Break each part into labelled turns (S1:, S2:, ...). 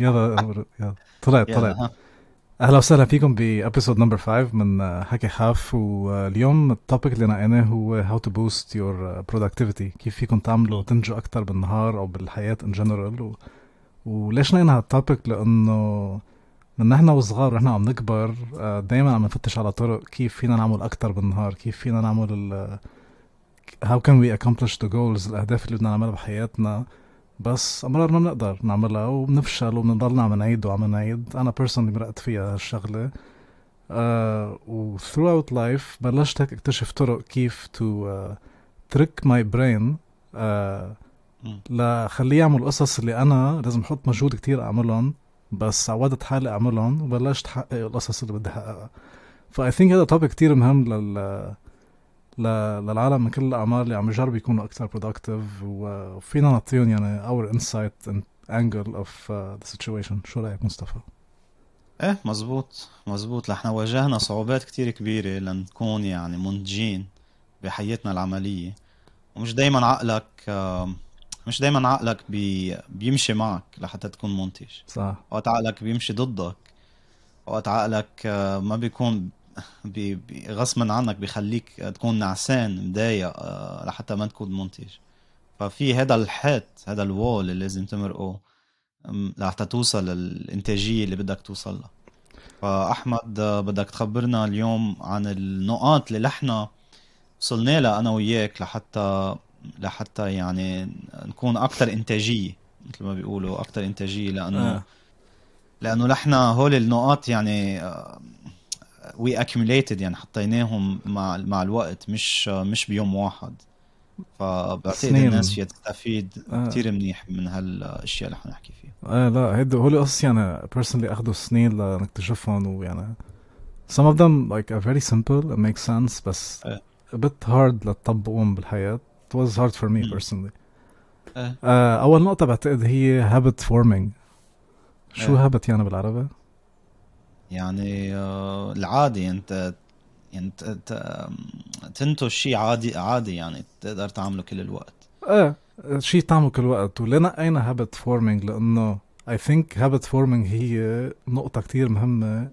S1: يلا يلا. طلعت طلعت. أهلا وسهلا فيكم ب episode number 5 من حكي حاف. واليوم ال topic اللي نقيناه هو how to boost your productivity كيف فيكم تعملوا تنتجوا أكثر بالنهار أو بالحياة in general و... وليش نقينا هال topic لأنه من نحن وصغار ونحن عم نكبر دائما عم نفتش على طرق كيف فينا نعمل أكثر بالنهار كيف فينا نعمل ال how can we accomplish the goals الأهداف اللي بدنا نعملها بحياتنا. بس أمرار ما بنقدر نعملها وبنفشل وبنضلنا عم نعيد وعم نعيد. أنا personally مرقت فيها هالشغلة. uh, و throughout life بلشت هيك اكتشف طرق كيف to trick my brain لخليه يعمل قصص اللي أنا لازم أحط مجهود كتير أعملهم بس عودت حالي أعملهم وبلشت أحقق القصص اللي بدي أحققها. ف I think هذا topic كتير مهم لل للعالم من كل الاعمار اللي عم يجربوا يكونوا أكثر productive وفينا نعطيهم يعني our insight angle of the situation شو رأيك مصطفى؟
S2: إيه مزبوط مزبوط. لحنا واجهنا صعوبات كتير كبيرة لنكون يعني منتجين بحياتنا العملية. ومش دايما عقلك مش دايما عقلك بي بيمشي معك لحتى تكون منتج.
S1: صح.
S2: وقت عقلك بيمشي ضدك وقت عقلك ما بيكون بي بي غصبا عنك بيخليك تكون نعسان مضايق آه، لحتى ما تكون منتج ففي هذا الحيط هذا ال wall اللي لازم تمرقه لحتى توصل للإنتاجية اللي بدك توصل لها فأحمد آه، بدك تخبرنا اليوم عن النقاط اللي نحن وصلنا لها أنا وياك لحتى لحتى يعني نكون أكثر إنتاجية مثل ما بيقولوا أكثر إنتاجية لأنه آه. لأنه نحن هول النقاط يعني آه we accumulated يعني حطيناهم مع مع الوقت مش مش بيوم واحد فبعتقد الناس فيها تستفيد آه. كثير منيح من هالأشياء اللي حنحكي فيها
S1: آه لا هيدا هول قصص يعني بيرسونلي أخذوا سنين لنكتشفهم ويعني some of them like are very simple and make sense بس آه. a bit hard لتطبقهم بالحياة it was hard for me personally آه. آه أول نقطة بعتقد هي habit forming شو آه. habit يعني بالعربي؟
S2: يعني آه، العادي انت يعني تنتج شيء عادي عادي يعني تقدر تعمله كل الوقت.
S1: إيه شيء تعمله كل الوقت. وليه نقينا habit forming لأنه I think habit forming هي نقطة كتير مهمة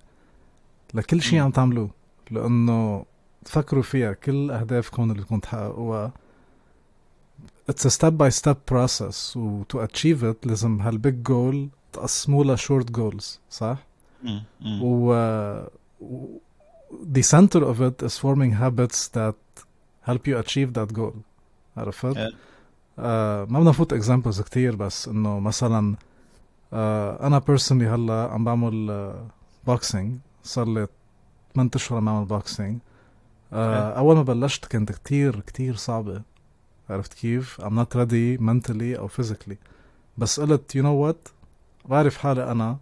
S1: لكل شيء عم تعملوه لأنه تفكروا فيها كل اهدافكم اللي بدكم تحققوها it's step by step process و to achieve it لازم هال big goal تقسموه ل short goals صح؟ و the center of it is forming habits that help you achieve that goal. عرفت؟ yeah. آه ما بدنا نفوت examples كتير بس إنه مثلا آه أنا personally هلا عم بعمل آه boxing صار لي 8 أشهر عم بعمل boxing آه أول ما بلشت كانت كتير كتير صعبة. عرفت كيف؟ I'm not ready mentally أو physically. بس قلت you know what بعرف حالي أنا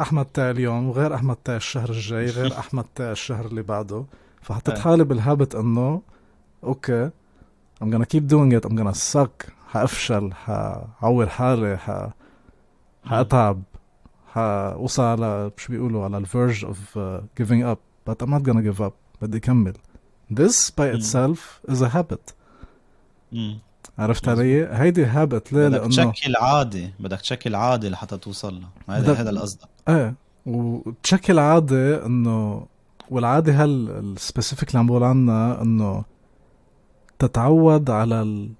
S1: أحمد تاع اليوم غير أحمد تاع الشهر الجاي غير أحمد تاع الشهر اللي بعده. فحطيت حالي بال habit إنه okay I'm gonna keep doing it I'm gonna suck حأفشل حعور حالي ح حأتعب حوصل على شو بيقولوا على ال verge of giving up. But I'm not gonna give up بدي كمل this by itself is a habit. عرفت علي؟ هيدي habit ليه؟
S2: بدك تشكل عادة بدك تشكل عادة لحتى توصل لها هذا هذا القصد.
S1: إيه. وتشكل عادة إنه والعادة ال specific اللي عم بقول عنها إنه تتعود على ال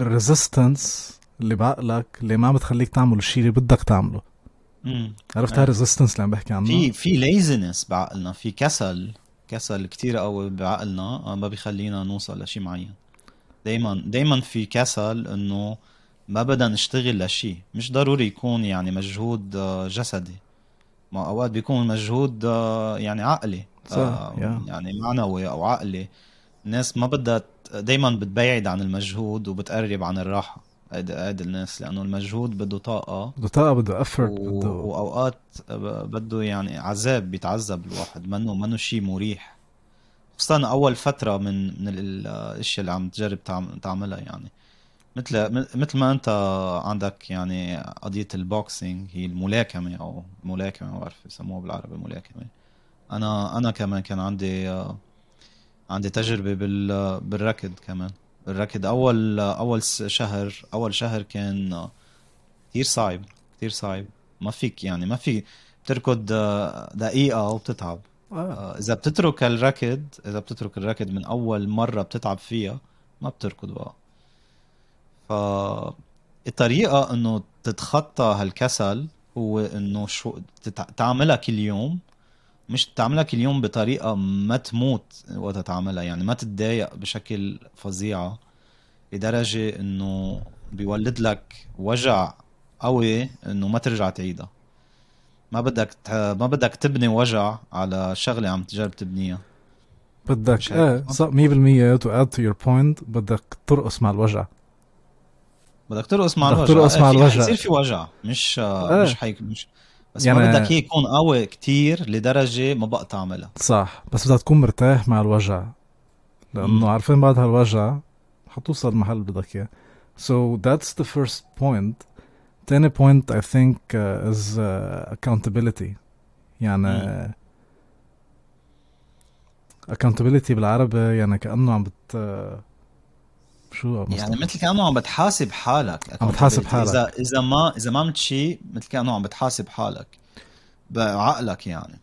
S1: ال resistance اللي بعقلك اللي ما بتخليك تعمل الشيء اللي بدك تعمله. عرفت هاي ال resistance اللي عم بحكي عنها؟
S2: في في laziness بعقلنا في كسل كسل كتير قوي بعقلنا ما بيخلينا نوصل لشيء معين. دايما دايما في كسل إنه ما بدنا نشتغل لشيء. مش ضروري يكون يعني مجهود آه، جسدي. ما أوقات بيكون مجهود آه، يعني عقلي.
S1: صح. آه
S2: يعني معنوي أو عقلي. الناس ما بدها دايما بتبعد عن المجهود وبتقرب عن الراحة. هيدي هيدي الناس لأنه المجهود بده طاقة.
S1: بده طاقة بده افرت
S2: و... بده وأوقات بده يعني عذاب بيتعذب الواحد. منه منه شيء مريح. خصوصا أول فترة من من الأشياء اللي عم تجرب تعملها يعني. مثل مثل ما انت عندك يعني قضية البوكسينج هي الملاكمة أو الملاكمه ما بعرف يسموها بالعربي الملاكمه أنا أنا كمان كان عندي عندي تجربة بال بالركض كمان الركض أول أول شهر أول شهر كان كثير صعب كثير صعب ما فيك يعني ما في تركض دقيقة وبتتعب. آه. إذا بتترك الركض إذا بتترك الركض من أول مرة بتتعب فيها ما بتركض بقى ف الطريقة إنه تتخطى هالكسل هو إنه شو تعملها كل يوم. مش تعملها كل يوم بطريقة ما تموت وقت تعملها يعني ما تتضايق بشكل فظيعه لدرجة إنه بيولد لك وجع قوي إنه ما ترجع تعيدها. ما بدك ما بدك تبني وجع على شغلة عم تجرب تبنيها.
S1: بدك إيه صح 100% to add to your point بدك ترقص مع الوجع.
S2: بدك ترقص مع
S1: بدك الوجع ترقص مع الوجع.
S2: حيصير في وجع مش آه. مش حيك مش. بس يعني ما بدك هي يكون قوي كتير لدرجة ما بقى تعملها.
S1: صح بس بدك تكون مرتاح مع الوجع. لأنه عارفين بعد هالوجع حتوصل محل بدك إياه. So that's the first point. تاني point I think uh, is uh, accountability. يعني uh, accountability بالعربي يعني كأنه عم بت
S2: شو يعني مثل كأنه عم بتحاسب حالك
S1: عم بتحاسب حالك
S2: إذا إذا ما إذا ما عملت شيء مثل كأنه عم بتحاسب حالك. بعقلك يعني.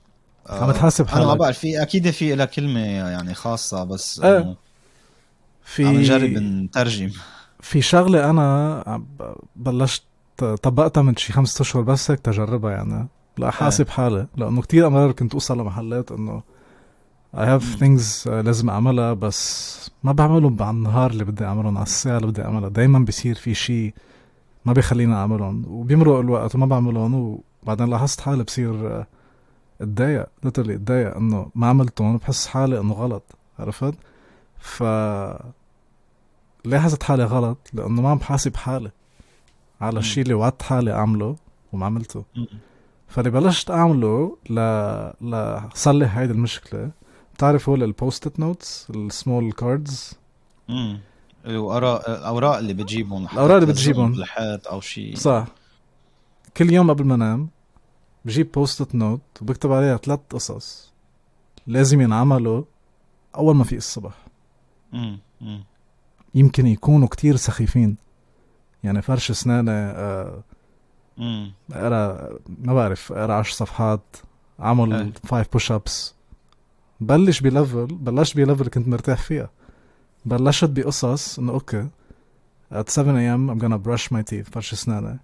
S1: عم بتحاسب حالك
S2: أنا ما بعرف في أكيد في لها كلمة يعني خاصة بس أه. في عم نجرب نترجم.
S1: في شغلة أنا بلشت طبقتها من شي خمسة أشهر بس هيك تجربها يعني. لا حاسب حالي لأنه كتير أمرار كنت أوصل لمحلات إنه I have things لازم أعملها بس ما بعملهم على النهار اللي بدي اعملهم على الساعة اللي بدي أعملها. دايما بيصير في شيء ما بيخليني اعملهم وبيمرق الوقت وما بعملهم وبعدين لاحظت حالي بصير اتضايق literally اتضايق إنه ما عملتهم بحس حالي إنه غلط عرفت؟ ف لاحظت حالي غلط لأنه ما عم بحاسب حالي على الشيء اللي وعدت حالي أعمله وما عملته. فاللي بلشت أعمله ل لصلح هيدي المشكلة بتعرف هول ال post-it notes ال small cards
S2: امم الاوراق الأوراق اللي بتجيبهم
S1: الأوراق اللي بتجيبهم.
S2: بالحيط أو شيء
S1: صح. كل يوم قبل ما انام بجيب post-it note وبكتب عليها ثلاث قصص لازم ينعملوا أول ما فيق الصبح.
S2: امم
S1: يمكن يكونوا كتير سخيفين. يعني فرش اسناني آه أقرأ ما بعرف أقرأ 10 صفحات اعمل 5 push-ups بلش ب level بلشت ب level كنت مرتاح فيها. بلشت بقصص إنه okay at 7 a.m. I'm gonna brush my teeth فرش أسناني.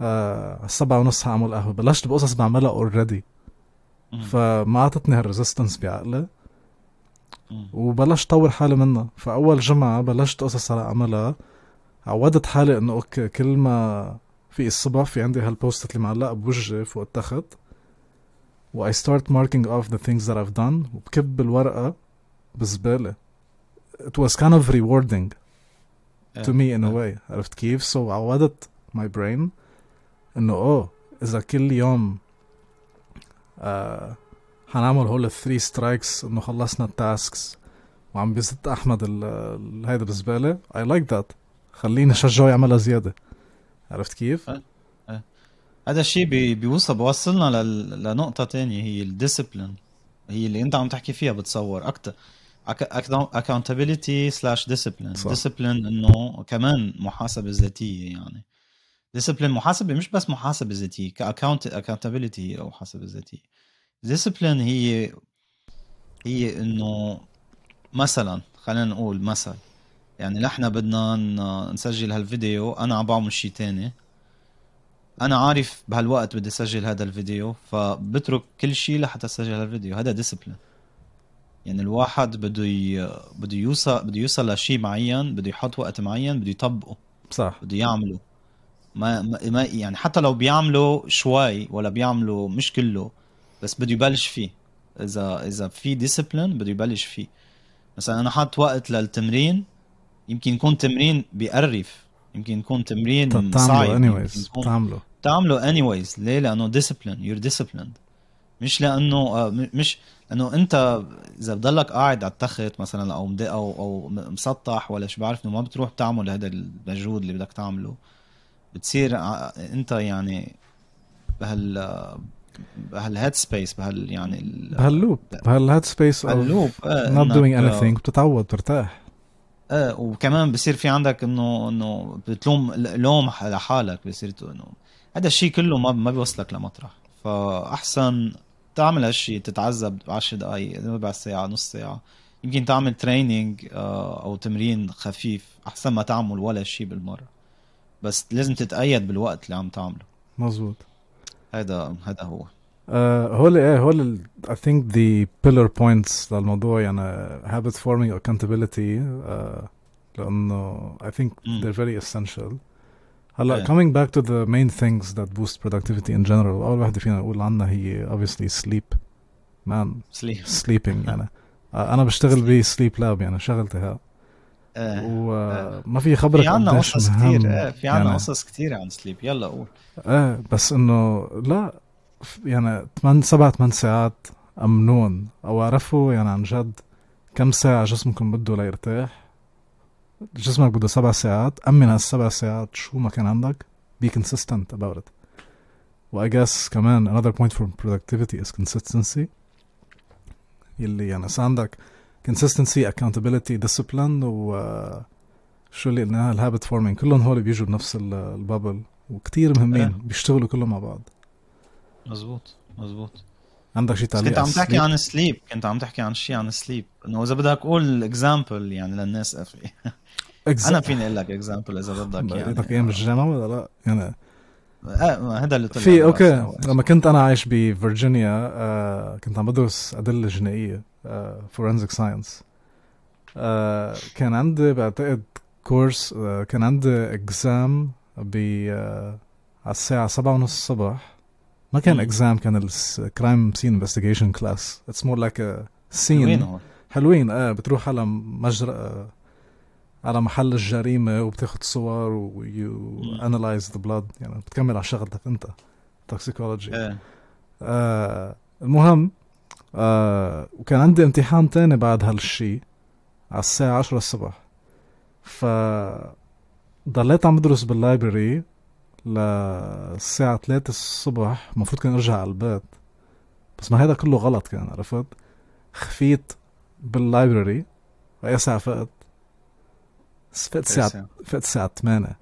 S1: آه السبعة ونص حاعمل قهوة. بلشت بقصص بعملها already فما اعطتني هال resistance بعقلي. وبلشت طور حالي منها. فأول جمعة بلشت قصص على أعملها. عودت حالي إنه okay كل ما فيق الصبح في عندي هال post-it اللي معلقة بوجهي فوق التخت. و I start marking off the things that I've done. وبكب الورقة بزبالة. It was kind of rewarding to me in a way. عرفت كيف؟ So عودت my brain إنه أوه إذا كل يوم آه حنعمل هول ال three strikes إنه خلصنا ال tasks. وعم بيزت أحمد هيدا بزبالة. I like that. خليني اشجعه يعملها زيادة. عرفت كيف؟
S2: هذا الشيء بي بيوصل بوصلنا لنقطة تانية هي ال discipline هي اللي أنت عم تحكي فيها بتصور أكثر accountability slash discipline. discipline إنه كمان محاسبة ذاتية يعني. discipline محاسبة مش بس محاسبة ذاتية ك account accountability هي محاسبة ذاتية. discipline هي هي إنه مثلا خلينا نقول مثل. يعني نحن بدنا نسجل هالفيديو أنا عم بعمل شيء تاني. أنا عارف بهالوقت بدي أسجل هذا الفيديو فبترك كل شيء لحتى اسجل هالفيديو. هذا discipline يعني الواحد بده ي... بده يوصل بده يوصل لشيء معين بده يحط وقت معين بده يطبقه.
S1: صح.
S2: بده يعمله. ما, ما يعني حتى لو بيعمله شوي ولا بيعمله مش كله بس بده يبلش فيه. اذا إذا في discipline بده يبلش فيه. مثلا أنا حاط وقت للتمرين يمكن يكون تمرين بيقرف يمكن يكون تمرين
S1: صعب anyways تعمله.
S2: تعمله anyways. ليه؟ لأنه discipline you're disciplined. مش لأنه آه، مش لأنه أنت إذا بضلك قاعد على التخت مثلا أو أو أو مسطح ولا شو بعرف إنه ما بتروح تعمل هذا المجهود اللي بدك تعمله. بتصير أنت يعني بهال بهالهيد سبيس بهال يعني
S1: بهاللوب بهال head
S2: space بهال loop
S1: not doing anything بتتعود ترتاح
S2: إيه وكمان بصير في عندك إنه إنه بتلوم لوم لحالك بصير إنه هذا الشيء كله ما ما بيوصلك لمطرح. فأحسن تعمل هالشيء تتعذب 10 دقائق ربع ساعة نص ساعة. يمكن تعمل training آه، أو تمرين خفيف. أحسن ما تعمل ولا شيء بالمرة. بس لازم تتقيد بالوقت اللي عم تعمله.
S1: مزبوط
S2: هذا هذا هو.
S1: هول إيه هول I think the pillar points للموضوع يعني habit forming accountability uh, لأنه I think mm. they're very essential هلا yeah. coming back to the main things that boost productivity in general أول وحدة فينا نقول عنها هي obviously sleep man
S2: sleep
S1: sleeping يعني أنا بشتغل ب sleep lab يعني شغلتي ها آه. وما في خبرك
S2: في عنا قصص كثير آه. في عنا يعني قصص كثير عن سليب يلا قول
S1: إيه بس انه لا يعني 8 7 8 ساعات أمنون. أو عرفوا يعني عن جد كم ساعة جسمكم بده ليرتاح؟ جسمك بده سبع ساعات. أمن هالسبع ساعات. شو ما كان عندك؟ Be consistent about it. و I guess كمان another point for productivity is consistency. يلي يعني صار عندك consistency accountability discipline و شو اللي قلناها ال habit forming كلهم هول بيجوا بنفس ال bubble. وكتير مهمين. أه. بيشتغلوا كلهم مع بعض.
S2: مزبوط مزبوط
S1: عندك شيء تعليق
S2: كنت عم تحكي عن sleep كنت عم تحكي عن شيء عن sleep إنه إذا بدك قول example يعني للناس افي أنا فيني أقول لك example إذا بدك
S1: يعني. بدك أيام الجامعة ولا لا؟ يعني
S2: آه هذا اللي
S1: طلع في okay. لما كنت أنا عايش بفرجينيا آه كنت عم بدرس أدلة جنائية forensic uh, science uh, كان عندي بعتقد course uh, كان عندي exam ب على الساعة سبعة ونص الصبح. ما كان اكزام كان الكرايم سين انفستيجيشن كلاس اتس مور لايك سين حلوين آه بتروح على مجرى على محل الجريمة وبتاخد صور و you analyze the blood يعني بتكمل على شغلتك انت toxicology
S2: إيه.
S1: آه المهم آه وكان عندي امتحان تاني بعد هالشي على الساعة عشرة الصبح ف ضليت عم بدرس بال library للساعة ثلاثة الصبح المفروض كان ارجع على البيت. بس ما هذا كله غلط كان عرفت؟ غفيت بال library اي ساعة فقت فقت الساعة فقت الساعة 8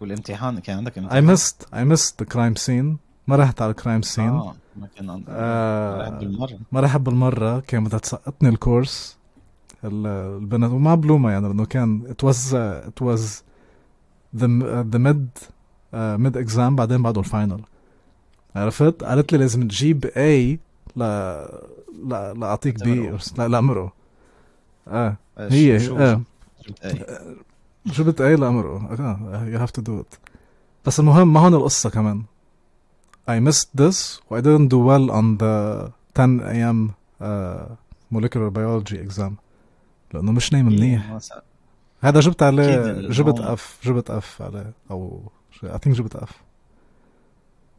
S2: والامتحان كان عندك امتحان؟
S1: I missed I missed the crime scene. ما رحت على ال crime scene
S2: آه. ما كان آه بالمرة.
S1: ما رحت بالمرة. كان بدها تسقطني ال course. البنت وما بلومها يعني لأنه كان it was uh, it mid uh, mid exam بعدين بعده ال final عرفت؟ قالت لي لازم تجيب A ل لا لأعطيك B لا لامرق آه هي
S2: شو
S1: آه.
S2: جبت
S1: A لامرق you have to do it. بس المهم ما هون القصة كمان. I missed this I didn't do well on the 10 a.m. Uh, molecular biology exam. لأنه مش نايم منيح. هذا جبت عليه جبت F جبت F عليه أو I think جبت F.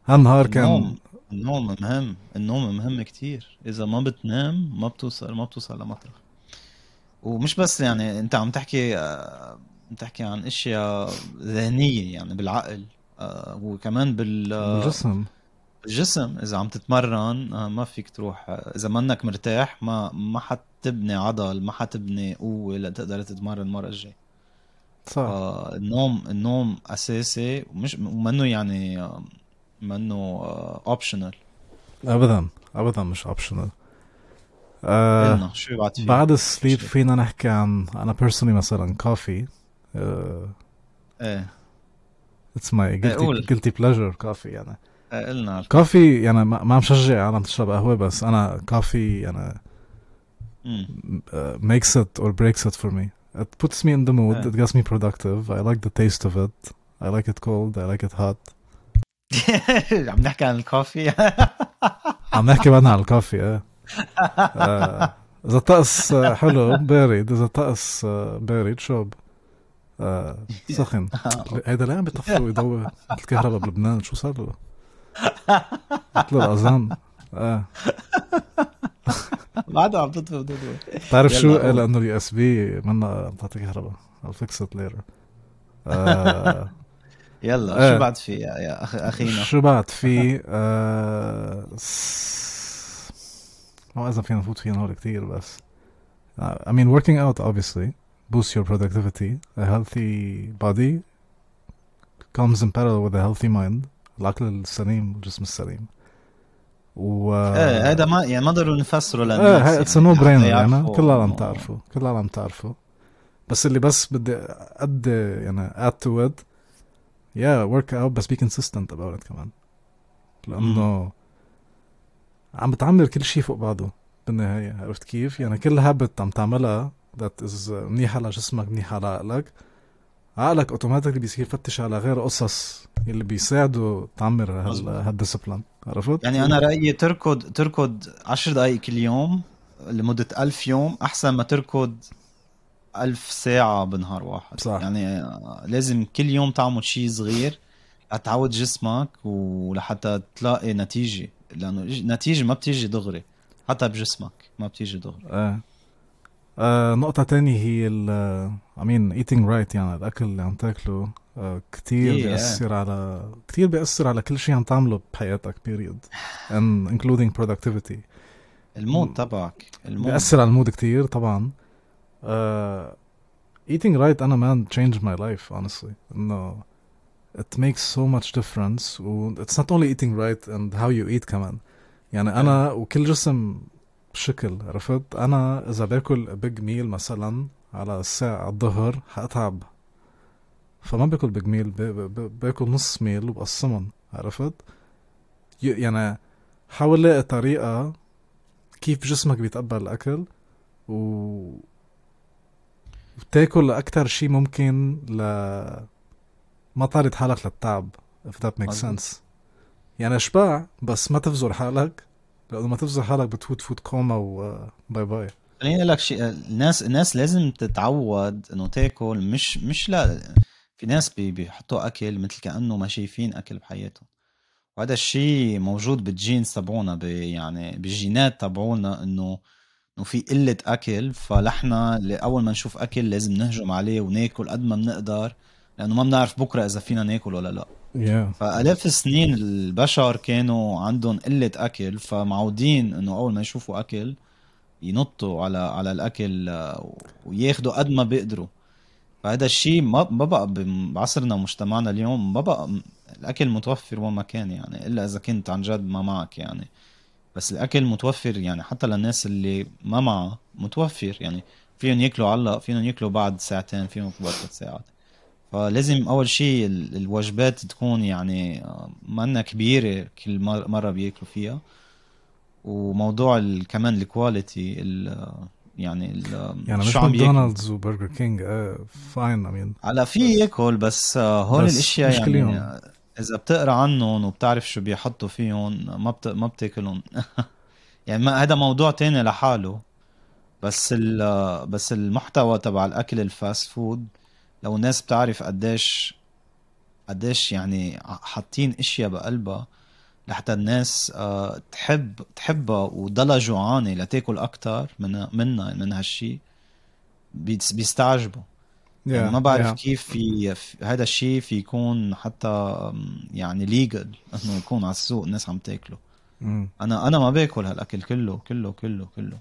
S1: هالنهار كان
S2: النوم النوم مهم النوم مهم كتير. إذا ما بتنام ما بتوصل ما بتوصل لمطرح. ومش بس يعني أنت عم تحكي عم تحكي عن أشياء ذهنية يعني بالعقل آه، وكمان بال
S1: بالجسم.
S2: الجسم إذا عم تتمرن آه، ما فيك تروح آه، إذا منك مرتاح ما ما حتبني عضل ما حتبني قوة لتقدر تتمرن المرة الجاية.
S1: صح.
S2: النوم النوم أساسي ومش ومنه يعني منه اوبشنال
S1: ابدا ابدا مش optional
S2: آه بعد؟
S1: بعد ال sleep فينا نحكي عن أنا personally مثلا coffee
S2: آه إيه.
S1: it's my guilty pleasure coffee يعني.
S2: قلنا.
S1: coffee يعني ما عم شجع عالم تشرب قهوة بس أنا coffee يعني makes it or breaks it for me. It puts me in the mood. It gets me productive. I like the taste of it. I like it cold. I like it hot.
S2: عم نحكي عن ال coffee
S1: عم نحكي بعدنا عن ال coffee إيه إذا الطقس حلو بارد. إذا الطقس بارد شوب سخن. هيدا ليه عم بيطفوا ويضوي الكهرباء بلبنان؟ شو صار له؟ قلت له الأذان. آه.
S2: بعده عم تطفي
S1: بتعرف شو؟ لأنه ال UPS منا بتعطي كهرباء I'll fix it later.
S2: آه. يلا آه. شو بعد في يا أخ... أخينا؟
S1: شو بعد في آه ما إذا فينا نفوت فينا هول كثير بس. I mean working out obviously boost your productivity. A healthy body comes in parallel with a healthy mind. العقل السليم والجسم السليم.
S2: و إيه هذا ما يعني ما ضروري نفسره للناس
S1: إيه it's no brainer يعني كل العالم تعرفه كل العالم تعرفه. بس اللي بس بدي قد يعني add to it yeah work out بس consistent about it كمان. لأنه عم بتعمر كل شيء فوق بعضه بالنهاية عرفت كيف؟ يعني كل habit عم تعملها that is منيحة لجسمك منيحة لعقلك. عقلك automatically بيصير يفتش على غير قصص اللي بيساعدوا تعمر هال discipline عرفت؟
S2: يعني أنا رأيي تركض تركض 10 دقائق كل يوم لمدة ألف يوم أحسن ما تركض ألف ساعة بنهار واحد صح. يعني لازم كل يوم تعمل شيء صغير تعود جسمك ولحتى تلاقي نتيجة لأنه نتيجة ما بتيجي دغري حتى بجسمك ما بتيجي دغري
S1: آه. آه نقطة تانية هي ال I mean eating right يعني الأكل اللي عم تاكله آه كتير yeah. بيأثر على كتير بيأثر على كل شيء عم تعمله بحياتك period and including productivity
S2: ال mood تبعك
S1: ال mood بيأثر على المود كتير طبعا uh, eating right أنا man changed my life honestly إنه it makes so much difference و it's not only eating right and how you eat كمان يعني أنا وكل جسم بشكل عرفت أنا إذا باكل big meal مثلا على الساعة الظهر حاتعب فما باكل big meal باكل نص meal وبقسمهم عرفت؟ يعني حاول لاقي طريقة كيف جسمك بيتقبل الأكل و وتاكل أكتر شي ممكن ل ما تعرض حالك للتعب if that makes sense. يعني أشبع بس ما تفزر حالك. لأنه ما تفزر حالك بتفوت food coma و bye bye
S2: خليني أقول لك شيء الناس الناس لازم تتعود إنه تاكل مش مش لا في ناس بيحطوا أكل مثل كأنه ما شايفين أكل بحياتهم. وهذا الشيء موجود بالجينز تبعونا يعني بالجينات تبعونا إنه إنه في قلة أكل. فلحنا اول ما نشوف أكل لازم نهجم عليه وناكل قد ما بنقدر. لأنه ما بنعرف بكرة إذا فينا ناكل ولا لا.
S1: Yeah.
S2: فآلاف السنين البشر كانوا عندهم قلة أكل فمعودين إنه أول ما يشوفوا أكل ينطوا على على الأكل آه، وياخذوا قد ما بيقدروا. فهذا الشيء ما ما بقى بعصرنا ومجتمعنا اليوم ما بقى الأكل متوفر وين ما كان يعني إلا إذا كنت عن جد ما معك يعني. بس الأكل متوفر يعني حتى للناس اللي ما معها متوفر يعني. فيهم ياكلوا علق فيهم ياكلوا بعد ساعتين فيهم بعد ثلاث ساعات فلازم أول شيء الوجبات تكون يعني آه، منا كبيرة كل مرة بيأكلوا فيها. وموضوع كمان ال quality يعني
S1: يعني مش ماكدونالدز وبرجر كينج آه fine I mean
S2: على في يأكل بس آه، هول بس الأشياء يعني كليهم. إذا بتقرأ عنهم وبتعرف شو بيحطوا فيهم ما بت... ما بتأكلهم. يعني ما هذا موضوع تاني لحاله. بس بس المحتوى تبع الأكل ال fast food لو الناس بتعرف قديش قديش يعني حاطين إشياء بقلبها لحتى الناس آه، تحب تحبها وضلها جوعانة لتاكل أكثر من منها من هالشيء بيستعجبوا yeah, يعني ما بعرف yeah. كيف في هذا الشيء في يكون حتى يعني legal إنه يكون على السوق الناس عم تاكله mm. أنا أنا ما باكل هالأكل كله كله كله كله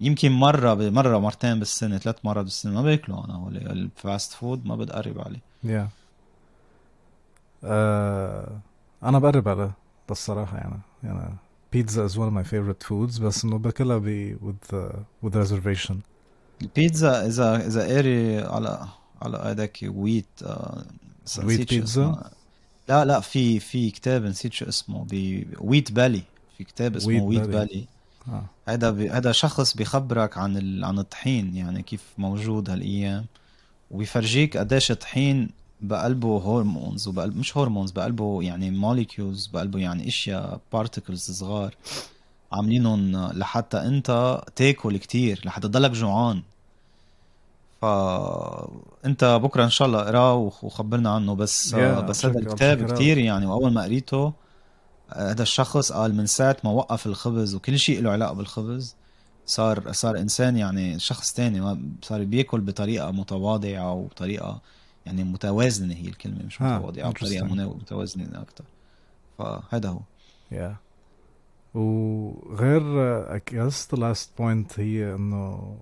S2: يمكن مرة مرة مرتين بالسنة ثلاث مرات بالسنة. ما باكله أنا هو ال fast food ما بتقرب عليه
S1: yeah yeah. uh, أنا بقرب عليه الصراحة يعني. يعني بيتزا is one of my favorite foods بس إنه باكلها ب with uh, with reservation.
S2: البيتزا اذا اذا قاري على على هذاك wheat
S1: wheat بيتزا
S2: لا لا في في كتاب نسيت شو اسمه ب Wheat Belly في كتاب اسمه Wheat Belly. هذا بي... هذا شخص بيخبرك عن ال... عن الطحين يعني كيف موجود هالأيام. وبيفرجيك قديش الطحين بقلبه hormones وبقلب مش hormones بقلبه يعني molecules بقلبه يعني أشياء particles صغار عاملينهم لحتى أنت تاكل كتير لحتى تضلك جوعان. فانت بكرة إن شاء الله اقرأه وخبرنا عنه بس yeah, بس هذا الكتاب كتير يعني وأول ما قريته هذا الشخص قال من ساعة ما وقف الخبز وكل شيء له علاقة بالخبز صار صار إنسان يعني شخص تاني صار بياكل بطريقة متواضعة وطريقة يعني متوازنة هي الكلمة مش متواضعة بطريقة متوازنة أكثر فهذا هو.
S1: Yeah. وغير guess the last point هي إنه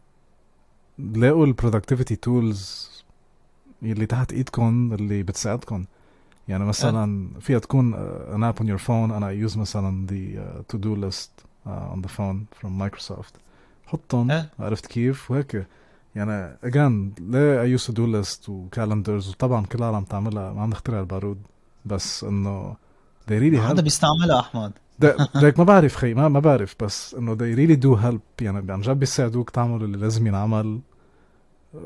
S1: لاقوا ال productivity tools اللي تحت إيدكم اللي بتساعدكم. يعني مثلا فيها تكون an app on your phone أنا use مثلا the to do list on the phone from Microsoft حطهم عرفت كيف؟ وهيك. يعني again ليه I use to do list و calendars وطبعا كل العالم تعملها ما عم نخترع البارود. بس إنه they really
S2: هذا بيستعملها أحمد.
S1: ليك ما بعرف خي ما ما بعرف. بس إنه they really do help. يعني عن جد بيساعدوك تعمل اللي لازم ينعمل.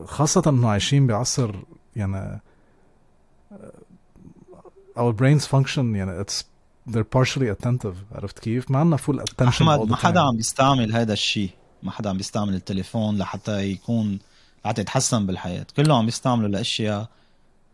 S1: خاصة إنه عايشين بعصر يعني our brains function يعني it's they're partially attentive. عرفت كيف؟ ما عندنا full attention
S2: أحمد ما حدا عم بيستعمل هذا الشيء. ما حدا عم بيستعمل التليفون لحتى يكون لحتى يتحسن بالحياة. كله عم بيستعمله لأشياء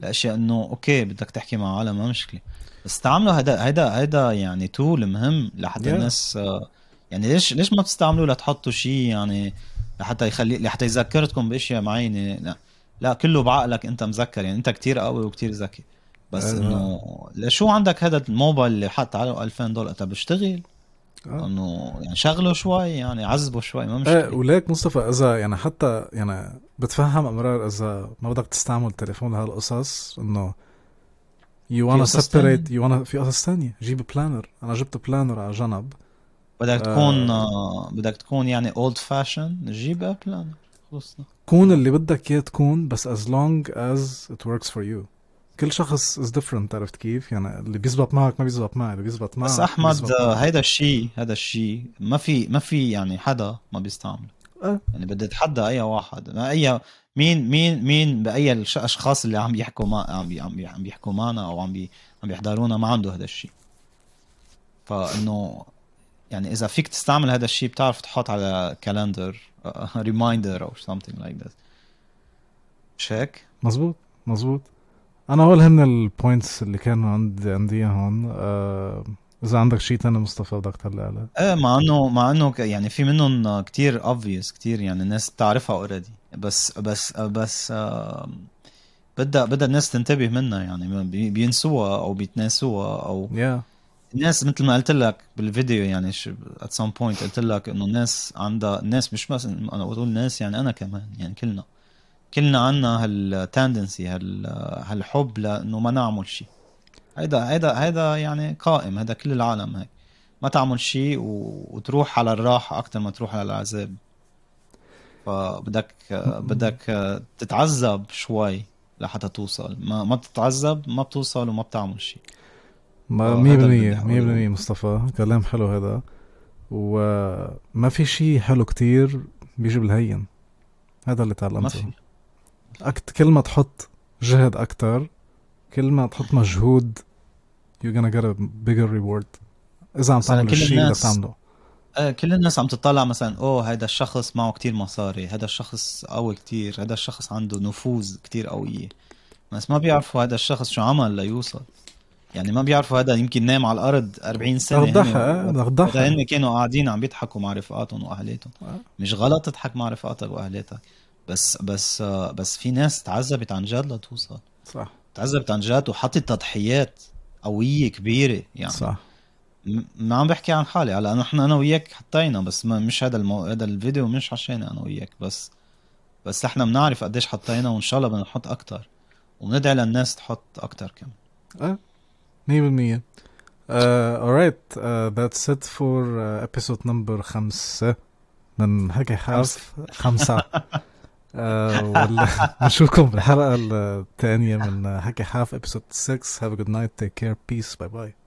S2: لأشياء إنه أوكي بدك تحكي مع عالم ما مشكلة. بس استعملوا هذا هذا هذا يعني تول مهم لحتى yeah. الناس آه، يعني ليش ليش ما بتستعملوه لتحطوا شيء؟ يعني لحتى يخلي لحتى يذكركم بأشياء معينة. لا لا كله بعقلك أنت مذكر. يعني أنت كتير قوي وكتير ذكي. بس إنه لشو عندك هذا الموبايل اللي حط عليه 2000 دولار؟ انت بشتغل آه. إنه يعني شغله شوي يعني عذبه شوي ما مشكلة.
S1: إيه وليك مصطفى إذا يعني حتى يعني بتفهم أمرار إذا ما بدك تستعمل تليفون لهالقصص إنه you wanna separate you wanna في قصص ثانية جيب planner أنا جبت planner على جنب.
S2: بدك تكون آه بدك تكون يعني old fashioned جيب planner
S1: خلصنا. كون اللي بدك إياه تكون بس as long as it works for you. كل شخص is different عرفت كيف؟ يعني اللي بيزبط معك ما بيزبط معي، اللي بيزبط معك
S2: بس احمد هيدا الشيء هذا الشيء ما في ما في يعني حدا ما بيستعمله أه. يعني بدي أتحدى أي واحد ما أي مين مين مين بأي الأشخاص اللي عم يحكوا ما عم بي عم بيحكوا معنا أو عم بي عم بيحضرونا ما عنده هذا الشيء فإنه يعني إذا فيك تستعمل هذا الشيء بتعرف تحط على calendar reminder أو something like that مش هيك؟
S1: مزبوط مزبوط أنا هول هن ال points اللي كانوا عندي عندي هون آه إذا عندك شيء ثاني مصطفى بدك تطلع له
S2: إيه مع انه مع إنه يعني في منهم كتير obvious كتير يعني الناس بتعرفها already بس بس بس آه بدها بدها الناس تنتبه منها يعني. بينسوها أو بيتناسوها أو
S1: yeah.
S2: الناس مثل ما قلت لك بالفيديو يعني at some point قلت لك إنه الناس عندها الناس مش بس أنا بقول الناس يعني أنا كمان يعني كلنا. كلنا عنا هال tendency هالحب لأنه ما نعمل شيء هيدا هيدا هيدا يعني قائم هيدا كل العالم هيك. ما تعمل شيء وتروح على الراحة أكثر ما تروح على العذاب. فبدك بدك تتعذب شوي لحتى توصل. ما ما بتتعذب ما بتوصل وما بتعمل شيء
S1: ما 100% 100% مصطفى. كلام حلو هذا. وما في شيء حلو كتير بيجي بالهين. هذا اللي تعلمته. ما في. أكت كل ما تحط جهد أكتر كل ما تحط مجهود you're gonna get a bigger reward. إذا عم تعمل الشيء اللي بتعمله.
S2: آه، كل الناس عم تطلع مثلا أوه هذا الشخص معه كتير مصاري هذا الشخص قوي كتير هذا الشخص عنده نفوذ كتير قوية بس ما بيعرفوا هذا الشخص شو عمل ليوصل. يعني ما بيعرفوا هذا يمكن نام على الأرض 40 سنة
S1: وضحها وضحها
S2: هن كانوا قاعدين عم بيضحكوا مع رفقاتهم واهلاتهم. مش غلط تضحك مع رفقاتك واهلاتك بس بس بس في ناس تعذبت عن جد لتوصل.
S1: صح.
S2: تعذبت عن جد وحطت تضحيات قوية كبيرة يعني.
S1: صح.
S2: ما عم بحكي عن حالي. هلأ نحن أنا وياك حطينا بس ما مش هذا المو... هذا الفيديو مش عشان أنا وياك بس بس إحنا بنعرف قديش حطينا وإن شاء الله بدنا نحط أكثر وندعي للناس تحط أكثر كمان.
S1: آه 100% uh, alright uh, that's it for uh, episode number خمسة. من حكي حاف خمسة. uh, نشوفكم بالحلقة الثانية من حكي حاف episode 6 have a good night take care peace bye bye